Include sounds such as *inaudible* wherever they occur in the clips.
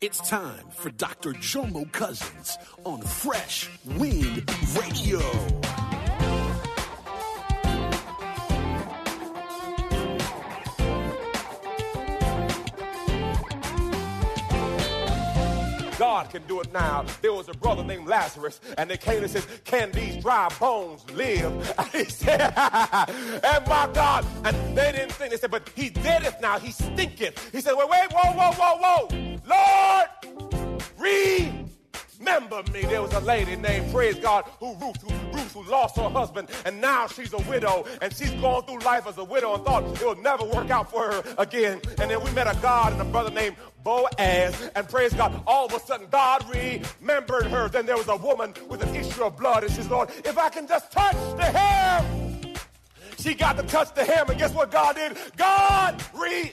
It's time for Dr. Jomo Cousins on Fresh Wind Radio. God can do it now. There was a brother named Lazarus, and they came and said, Can these dry bones live? *laughs* And he said, *laughs* And my God, and they didn't think, they said, But he did it now, he stinketh. He said, Wait, wait, whoa, whoa, whoa, whoa. Lord, remember me. There was a lady named Praise God who Ruth, who Ruth, who lost her husband, and now she's a widow, and she's going through life as a widow and thought it would never work out for her again. And then we met a God and a brother named Boaz, and praise God, all of a sudden God remembered her. Then there was a woman with an issue of blood, and she's Lord, if I can just touch the hem. She got to touch the hem, and guess what God did? God re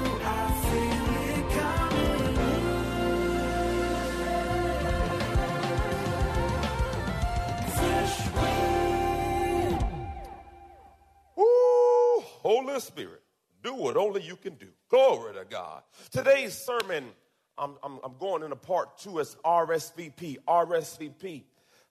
Holy Spirit, do what only you can do. Glory to God. Today's sermon, I'm, I'm, I'm going into part two. It's RSVP. RSVP.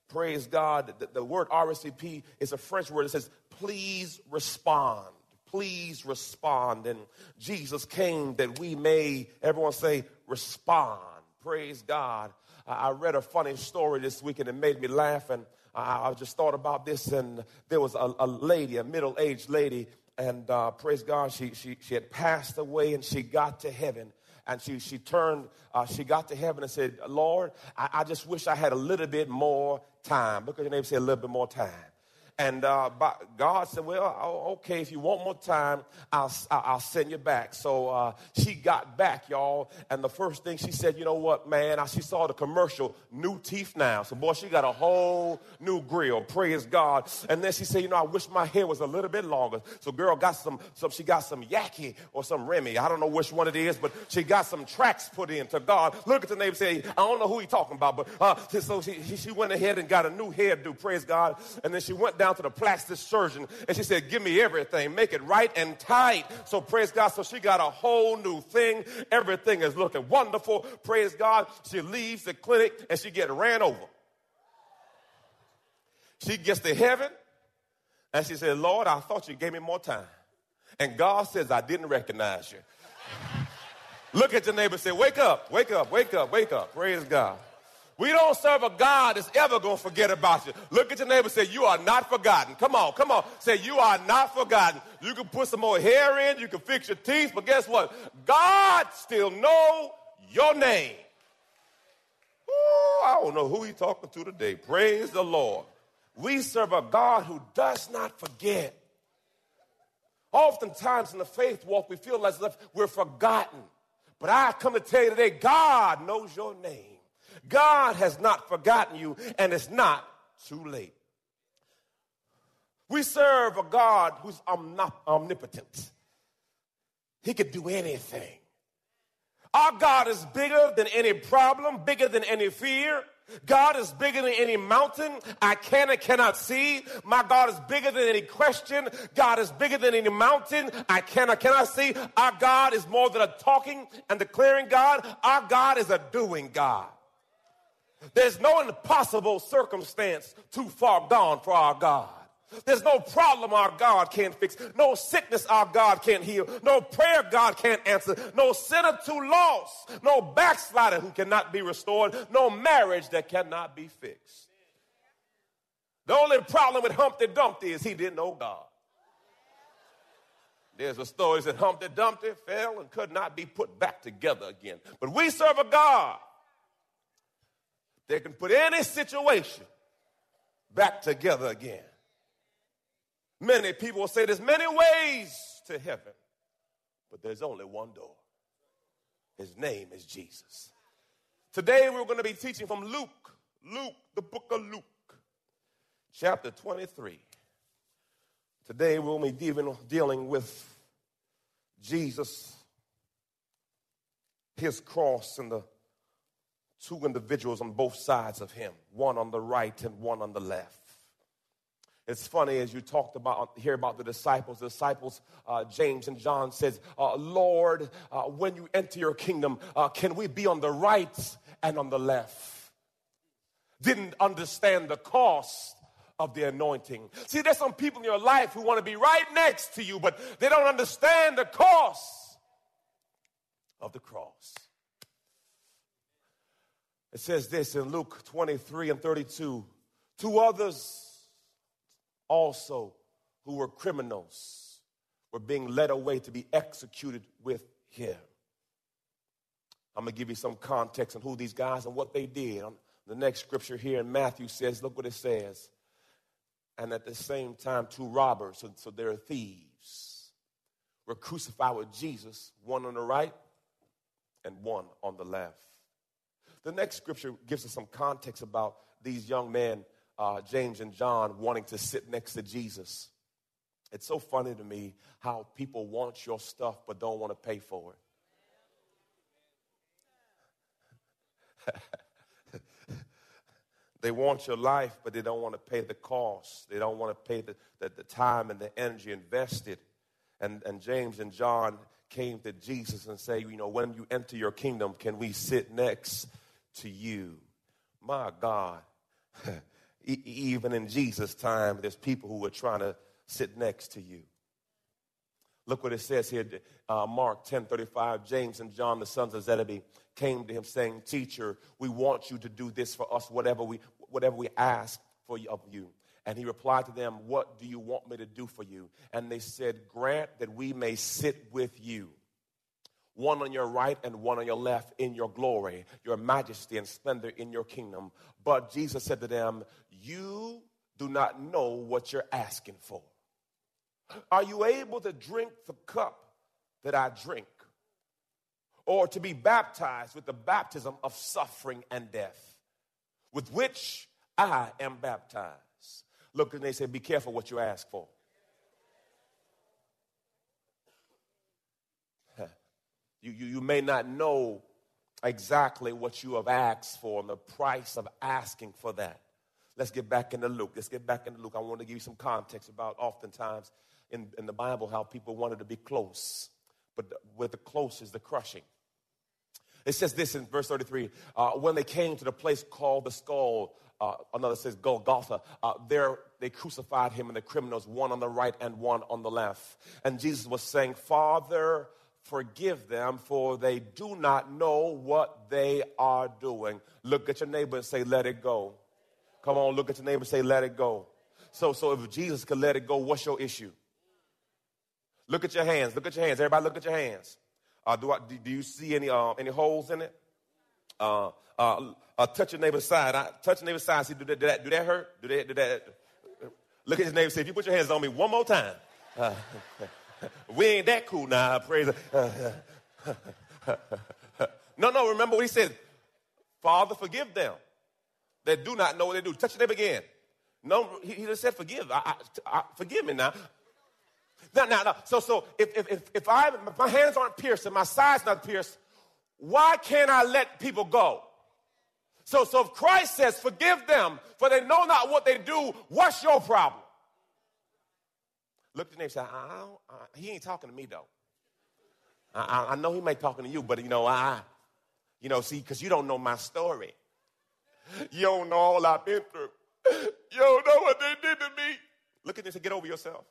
Praise God. The, the word RSVP is a French word that says, please respond. Please respond. And Jesus came that we may, everyone say, respond. Praise God. I read a funny story this week and it made me laugh. And I, I just thought about this. And there was a, a lady, a middle aged lady, and uh, praise God, she, she, she had passed away and she got to heaven. And she, she turned, uh, she got to heaven and said, Lord, I, I just wish I had a little bit more time. Look at your name, say a little bit more time. And uh, God said, "Well, okay, if you want more time, I'll I'll send you back." So uh, she got back, y'all. And the first thing she said, "You know what, man?" She saw the commercial, "New teeth now." So boy, she got a whole new grill. Praise God. And then she said, "You know, I wish my hair was a little bit longer." So girl got some some she got some Yaki or some Remy. I don't know which one it is, but she got some tracks put in to God. Look at the neighbor, say, "I don't know who he talking about," but uh, so she she went ahead and got a new hairdo. Praise God. And then she went down to the plastic surgeon and she said, Give me everything, make it right and tight. So praise God. So she got a whole new thing. Everything is looking wonderful. Praise God. She leaves the clinic and she get ran over. She gets to heaven and she said, Lord, I thought you gave me more time. And God says, I didn't recognize you. *laughs* Look at your neighbor say, Wake up, wake up, wake up, wake up. Praise God. We don't serve a God that's ever going to forget about you. Look at your neighbor say, You are not forgotten. Come on, come on. Say, You are not forgotten. You can put some more hair in, you can fix your teeth, but guess what? God still know your name. Ooh, I don't know who he's talking to today. Praise the Lord. We serve a God who does not forget. Oftentimes in the faith walk, we feel as if we're forgotten. But I come to tell you today, God knows your name. God has not forgotten you, and it's not too late. We serve a God who's omnipotent. He could do anything. Our God is bigger than any problem, bigger than any fear. God is bigger than any mountain I can and cannot see. My God is bigger than any question. God is bigger than any mountain I can or cannot see. Our God is more than a talking and declaring God. Our God is a doing God. There's no impossible circumstance too far gone for our God. There's no problem our God can't fix, no sickness our God can't heal, no prayer God can't answer, no sinner too lost, no backslider who cannot be restored, no marriage that cannot be fixed. The only problem with Humpty Dumpty is he didn't know God. There's a story that Humpty Dumpty fell and could not be put back together again. But we serve a God that can put any situation back together again. Many people will say there's many ways to heaven, but there's only one door. His name is Jesus. Today we're going to be teaching from Luke, Luke, the book of Luke, chapter 23. Today we'll be dealing, dealing with Jesus, his cross, and the two individuals on both sides of him, one on the right and one on the left. It's funny as you talked about hear about the disciples. The disciples, uh, James and John says, uh, "Lord, uh, when you enter your kingdom, uh, can we be on the right and on the left?" Didn't understand the cost of the anointing. See, there's some people in your life who want to be right next to you, but they don't understand the cost of the cross. It says this in Luke 23 and 32. Two others also who were criminals were being led away to be executed with him. I'm going to give you some context on who these guys and what they did. The next scripture here in Matthew says, look what it says. And at the same time, two robbers, so, so they're thieves, were crucified with Jesus, one on the right and one on the left. The next scripture gives us some context about these young men uh, James and John wanting to sit next to Jesus. It's so funny to me how people want your stuff but don't want to pay for it. *laughs* they want your life, but they don't want to pay the cost. They don't want to pay the, the, the time and the energy invested. And, and James and John came to Jesus and say, you know, when you enter your kingdom, can we sit next to you? My God. *laughs* even in Jesus' time, there's people who are trying to sit next to you. Look what it says here, uh, Mark 10 35. James and John, the sons of Zebedee, came to him saying, Teacher, we want you to do this for us, whatever we, whatever we ask for you, of you. And he replied to them, What do you want me to do for you? And they said, Grant that we may sit with you one on your right and one on your left in your glory, your majesty and splendor in your kingdom. But Jesus said to them, You do not know what you're asking for. Are you able to drink the cup that I drink? Or to be baptized with the baptism of suffering and death, with which I am baptized? Look, and they said, Be careful what you ask for. You, you, you may not know exactly what you have asked for and the price of asking for that. Let's get back into Luke. Let's get back into Luke. I want to give you some context about oftentimes in, in the Bible how people wanted to be close, but where the close is the crushing. It says this in verse 33 uh, when they came to the place called the skull, uh, another says Golgotha, uh, there they crucified him and the criminals, one on the right and one on the left. And Jesus was saying, Father, forgive them, for they do not know what they are doing. Look at your neighbor and say, Let it go. Come on, look at your neighbor and say, Let it go. So, so if Jesus could let it go, what's your issue? Look at your hands. Look at your hands. Everybody, look at your hands. Uh, do, I, do, do, you see any uh, any holes in it? Uh, uh, uh, touch your neighbor's side. I, touch your neighbor's side. See, do that, do that, do that hurt? Do that, do that? Look at your neighbor. Say, if you put your hands on me one more time. *laughs* *laughs* We ain't that cool now, praise. *laughs* no, no, remember what he said. Father, forgive them that do not know what they do. Touch them again. No, he, he just said forgive. I, I, I, forgive me now. No, no, no. So, so if, if, if, if, I, if my hands aren't pierced and my side's not pierced, why can't I let people go? So, so if Christ says, forgive them, for they know not what they do, what's your problem? Look at neighbor and say, I, I, he ain't talking to me though. I, I, know he may talking to you, but you know, I, you know, see, because you don't know my story. You don't know all I've been through. You don't know what they did to me. Look at this and get over yourself.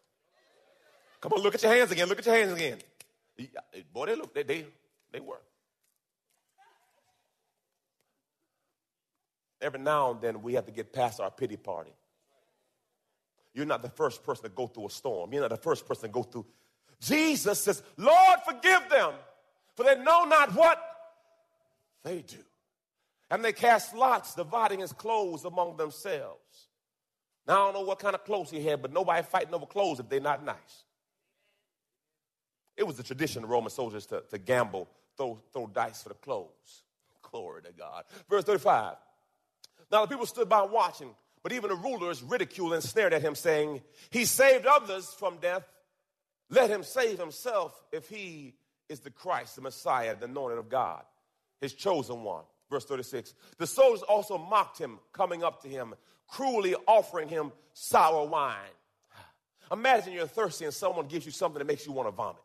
Come on, look at your hands again. Look at your hands again. Boy, they look, they, they, they work. Every now and then we have to get past our pity party. You're not the first person to go through a storm. You're not the first person to go through Jesus says, Lord, forgive them, for they know not what they do. And they cast lots, dividing his clothes among themselves. Now, I don't know what kind of clothes he had, but nobody fighting over clothes if they're not nice. It was the tradition of Roman soldiers to, to gamble, throw, throw dice for the clothes. *laughs* Glory to God. Verse 35. Now the people stood by watching, but even the rulers ridiculed and stared at him, saying, He saved others from death. Let him save himself if he is the Christ, the Messiah, the anointed of God, his chosen one. Verse 36. The soldiers also mocked him, coming up to him, cruelly offering him sour wine. *sighs* Imagine you're thirsty and someone gives you something that makes you want to vomit.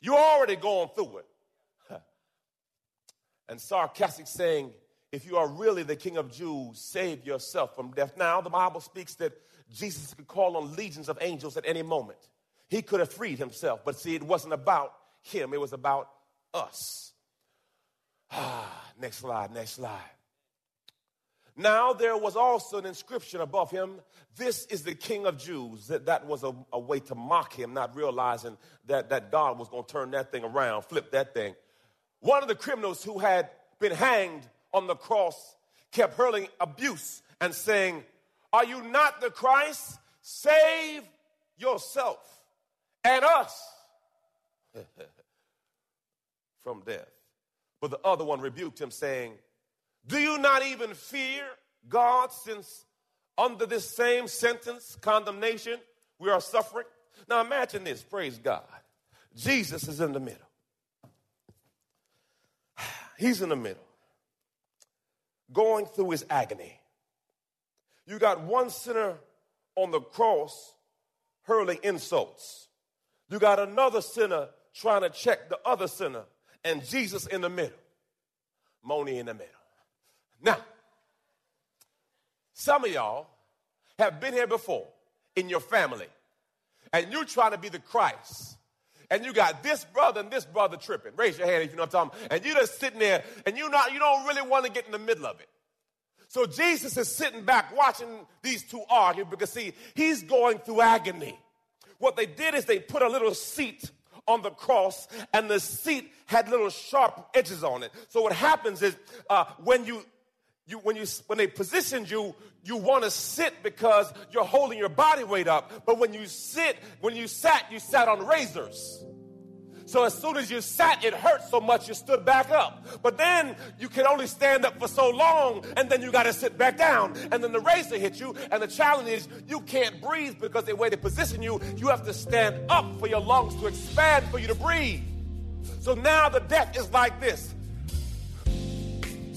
You're already going through it. *laughs* And sarcastic saying, if you are really the king of Jews, save yourself from death. Now, the Bible speaks that Jesus could call on legions of angels at any moment. He could have freed himself, but see, it wasn't about him, it was about us. *sighs* Ah, next slide, next slide. Now there was also an inscription above him, This is the King of Jews. That, that was a, a way to mock him, not realizing that, that God was going to turn that thing around, flip that thing. One of the criminals who had been hanged on the cross kept hurling abuse and saying, Are you not the Christ? Save yourself and us *laughs* from death. But the other one rebuked him, saying, Do you not even fear God, since under this same sentence, condemnation, we are suffering? Now imagine this, praise God. Jesus is in the middle. *sighs* He's in the middle, going through his agony. You got one sinner on the cross hurling insults. You got another sinner trying to check the other sinner, and Jesus in the middle, Moni in the middle. Now, some of y'all have been here before in your family, and you're trying to be the Christ. And you got this brother and this brother tripping. Raise your hand if you know what I'm talking about. And you're just sitting there and you not you don't really want to get in the middle of it. So Jesus is sitting back watching these two argue because see, he's going through agony. What they did is they put a little seat on the cross and the seat had little sharp edges on it. So what happens is uh, when you you, when, you, when they positioned you, you want to sit because you're holding your body weight up. But when you sit, when you sat, you sat on razors. So as soon as you sat, it hurt so much you stood back up. But then you can only stand up for so long, and then you got to sit back down. And then the razor hits you, and the challenge is you can't breathe because the way they position you, you have to stand up for your lungs to expand for you to breathe. So now the death is like this.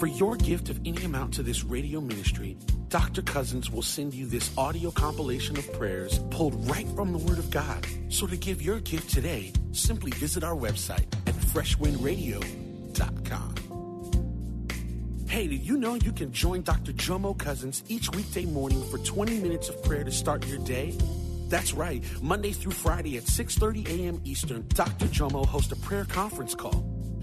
For your gift of any amount to this radio ministry, Dr. Cousins will send you this audio compilation of prayers pulled right from the Word of God. So to give your gift today, simply visit our website at freshwindradio.com. Hey, did you know you can join Dr. Jomo Cousins each weekday morning for 20 minutes of prayer to start your day? That's right. Monday through Friday at 6:30 a.m. Eastern, Dr. Jomo hosts a prayer conference call.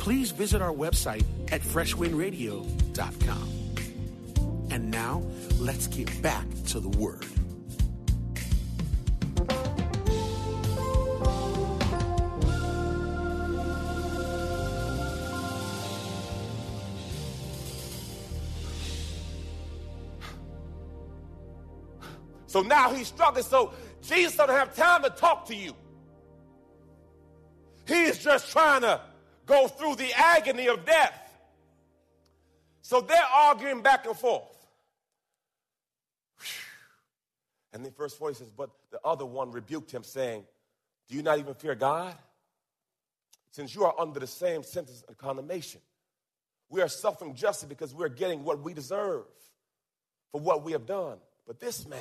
please visit our website at freshwindradio.com. And now, let's get back to the Word. So now he's struggling. So Jesus doesn't have time to talk to you. He is just trying to go through the agony of death. So they're arguing back and forth. And then verse 40 says, But the other one rebuked him, saying, Do you not even fear God? Since you are under the same sentence of condemnation. We are suffering justly because we're getting what we deserve for what we have done. But this man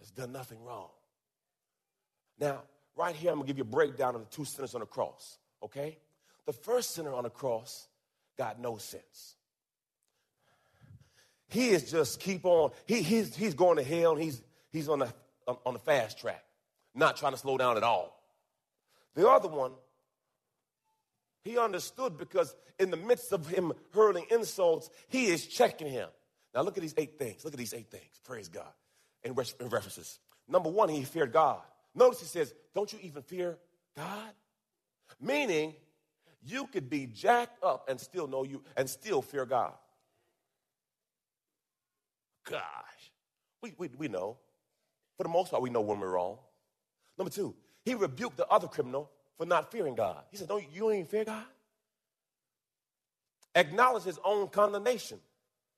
has done nothing wrong. Now, right here, I'm going to give you a breakdown of the two sinners on the cross, okay? The first sinner on the cross got no sense. He is just keep on, he, he's, he's going to hell, he's, he's on the, on the fast track, not trying to slow down at all. The other one, he understood because in the midst of him hurling insults, he is checking him. Now look at these eight things. Look at these eight things. Praise God. In, in references. Number one, he feared God. Notice he says, Don't you even fear God? Meaning, you could be jacked up and still know you and still fear God. Gosh, we, we, we know. For the most part, we know when we're wrong. Number two, he rebuked the other criminal for not fearing God. He said, Don't you even fear God? Acknowledge his own condemnation.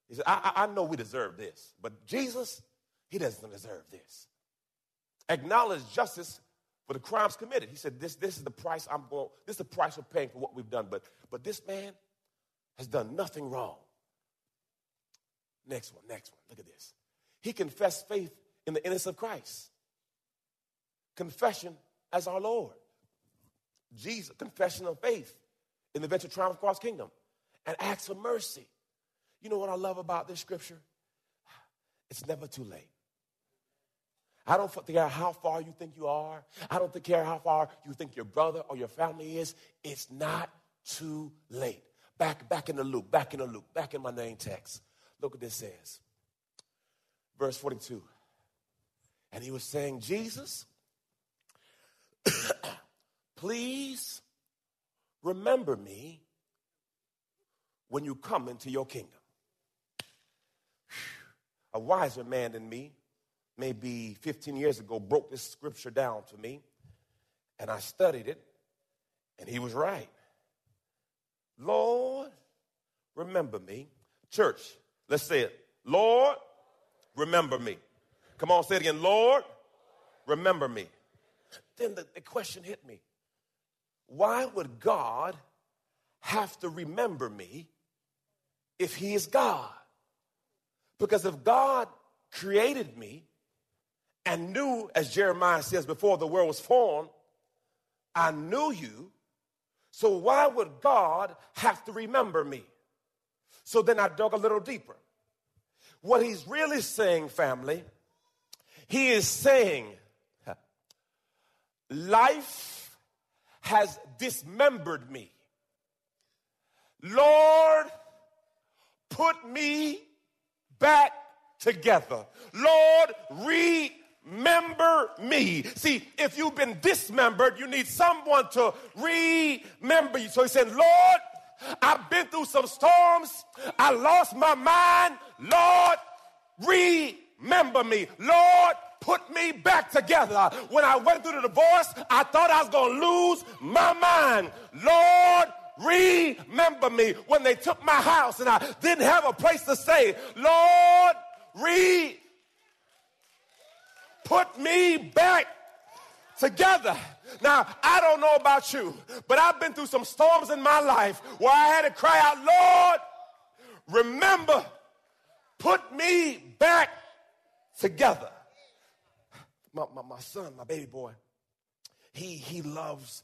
He said, I, I, I know we deserve this, but Jesus, he doesn't deserve this. Acknowledge justice for the crimes committed. He said, This, this is the price I'm going, this is the price we're paying for what we've done. But but this man has done nothing wrong. Next one, next one. Look at this. He confessed faith in the innocence of Christ. Confession as our Lord. Jesus, confession of faith in the eventual triumph of God's kingdom. And acts of mercy. You know what I love about this scripture? It's never too late. I don't care how far you think you are. I don't care how far you think your brother or your family is. It's not too late. Back, back in the loop, back in the loop, back in my name text. Look what this says. Verse 42. And he was saying, Jesus, *coughs* please remember me when you come into your kingdom. A wiser man than me, maybe 15 years ago, broke this scripture down to me, and I studied it, and he was right. Lord, remember me. Church, let's say it. Lord, remember me. Come on, say it again. Lord, remember me. Then the, the question hit me. Why would God have to remember me if he is God? Because if God created me and knew, as Jeremiah says, before the world was formed, I knew you. So why would God have to remember me? So then I dug a little deeper. What he's really saying, family, he is saying life has dismembered me. Lord, put me back together. Lord, remember me. See, if you've been dismembered, you need someone to remember you. So he said, Lord, I've been through some storms. I lost my mind. Lord, remember me. Lord, put me back together. When I went through the divorce, I thought I was going to lose my mind. Lord, remember me. When they took my house and I didn't have a place to stay, Lord, re put me back together. Now, I don't know about you, but I've been through some storms in my life where I had to cry out, Lord, remember, put me back together. My, my, my son, my baby boy, he, he loves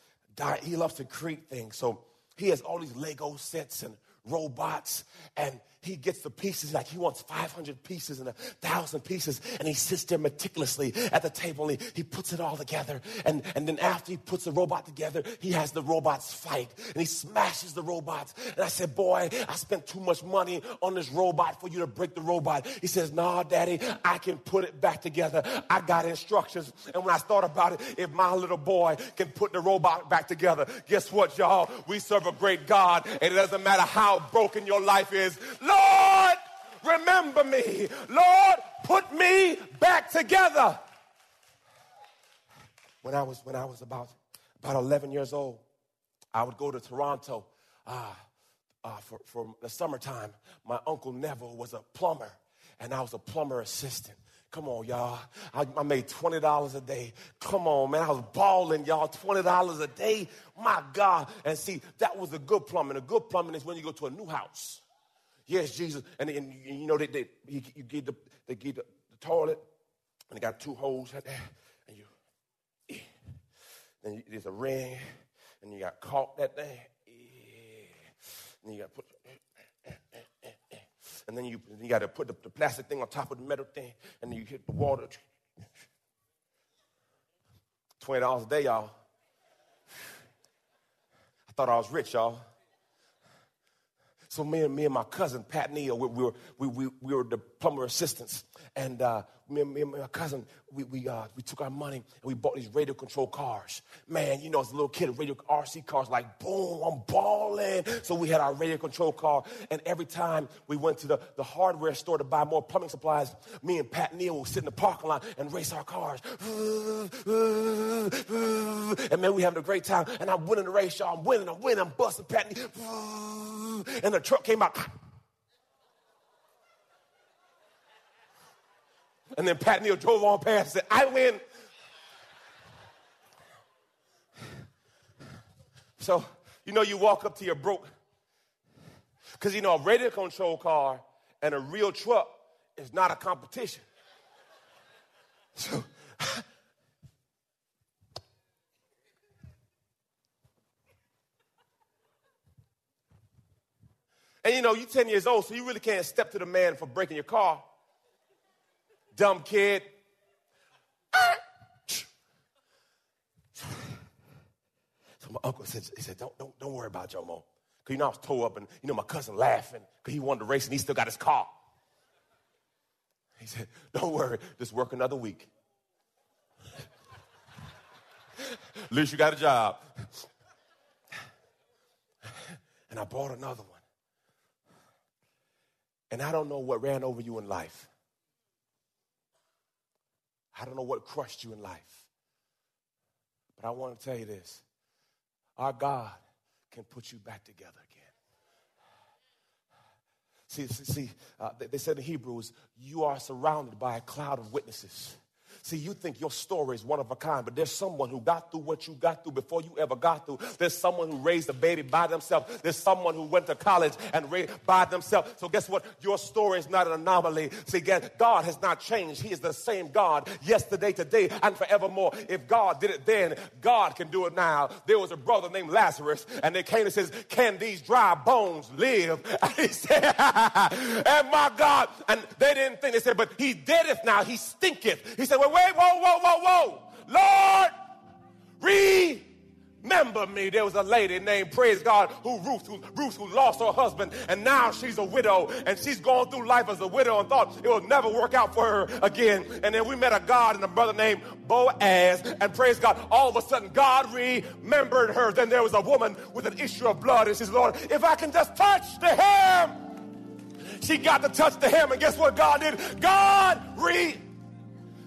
he loves to create things. So he has all these Lego sets and robots and he gets the pieces like he wants 500 pieces and a thousand pieces and he sits there meticulously at the table and he, he puts it all together and, and then after he puts the robot together he has the robots fight and he smashes the robots. And i said boy i spent too much money on this robot for you to break the robot. He says nah daddy i can put it back together. I got instructions and when i thought about it if my little boy can put the robot back together guess what y'all? We serve a great god and it doesn't matter how broken your life is Lord, remember me. Lord, put me back together. When I was when I was about about 11 years old, I would go to Toronto uh, uh, for, for the summertime. My uncle Neville was a plumber, and I was a plumber assistant. Come on, y'all. I, I made $20 a day. Come on, man. I was balling, y'all. $20 a day. My God. And see, that was a good plumbing. A good plumbing is when you go to a new house. Yes, Jesus. And, and you know, they, they, you, get the, they get the, the toilet, and they got two holes right there. And you, eh. then you, there's a ring, and you got caught that thing. Eh. And you got to put, and then you, you got to put the, the plastic thing on top of the metal thing, and then you hit the water. $20 a day, y'all. I thought I was rich, y'all. So me and me and my cousin Pat Neal, we, we were we, we, we were the plumber assistants, and uh, me, and, me and my cousin we we uh, we took our money and we bought these radio control cars. Man, you know, as a little kid, radio RC cars like boom, I'm balling. So we had our radio control car, and every time we went to the, the hardware store to buy more plumbing supplies, me and Pat Neal would sit in the parking lot and race our cars. And man, we having a great time. And I'm winning the race, y'all. I'm winning, I'm winning, I'm busting Pat Neal. And the truck came out. And then Pat Neal drove on past and said, I win. So, you know, you walk up to your broke, because you know, a radio control car and a real truck is not a competition. So, *laughs* and you know, you're 10 years old, so you really can't step to the man for breaking your car dumb kid. So my uncle said, he said, don't, don't, don't worry about Jomo. Because you know I was tore up and you know my cousin laughing because he wanted to race and he still got his car. He said, don't worry, just work another week. At least you got a job. And I bought another one. And I don't know what ran over you in life. I don't know what crushed you in life. But I want to tell you this our God can put you back together again. See, see, see uh, they, they said in Hebrews, you are surrounded by a cloud of witnesses. See, you think your story is one of a kind, but there's someone who got through what you got through before you ever got through. There's someone who raised a baby by themselves. There's someone who went to college and raised by themselves. So guess what? Your story is not an anomaly. See, again, God has not changed. He is the same God yesterday, today, and forevermore. If God did it then, God can do it now. There was a brother named Lazarus, and they came and says, "Can these dry bones live?" *laughs* And he said, "And my God," and they didn't think. They said, "But he deadeth now. He stinketh." He said, "Well, wait, whoa, whoa, whoa, whoa, Lord, remember me. There was a lady named Praise God who Ruth, who Ruth, who lost her husband, and now she's a widow, and she's going through life as a widow and thought it will never work out for her again. And then we met a God and a brother named Boaz, and praise God, all of a sudden God remembered her. Then there was a woman with an issue of blood, and she said, Lord, if I can just touch the hem. She got to touch the hem, and guess what God did? God re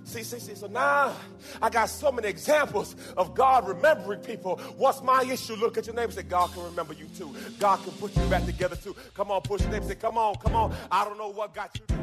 See, see, see. So now I got so many examples of God remembering people. What's my issue? Look at your neighbor say, God can remember you too. God can put you back together too. Come on, push your neighbor say, Come on, come on. I don't know what got you.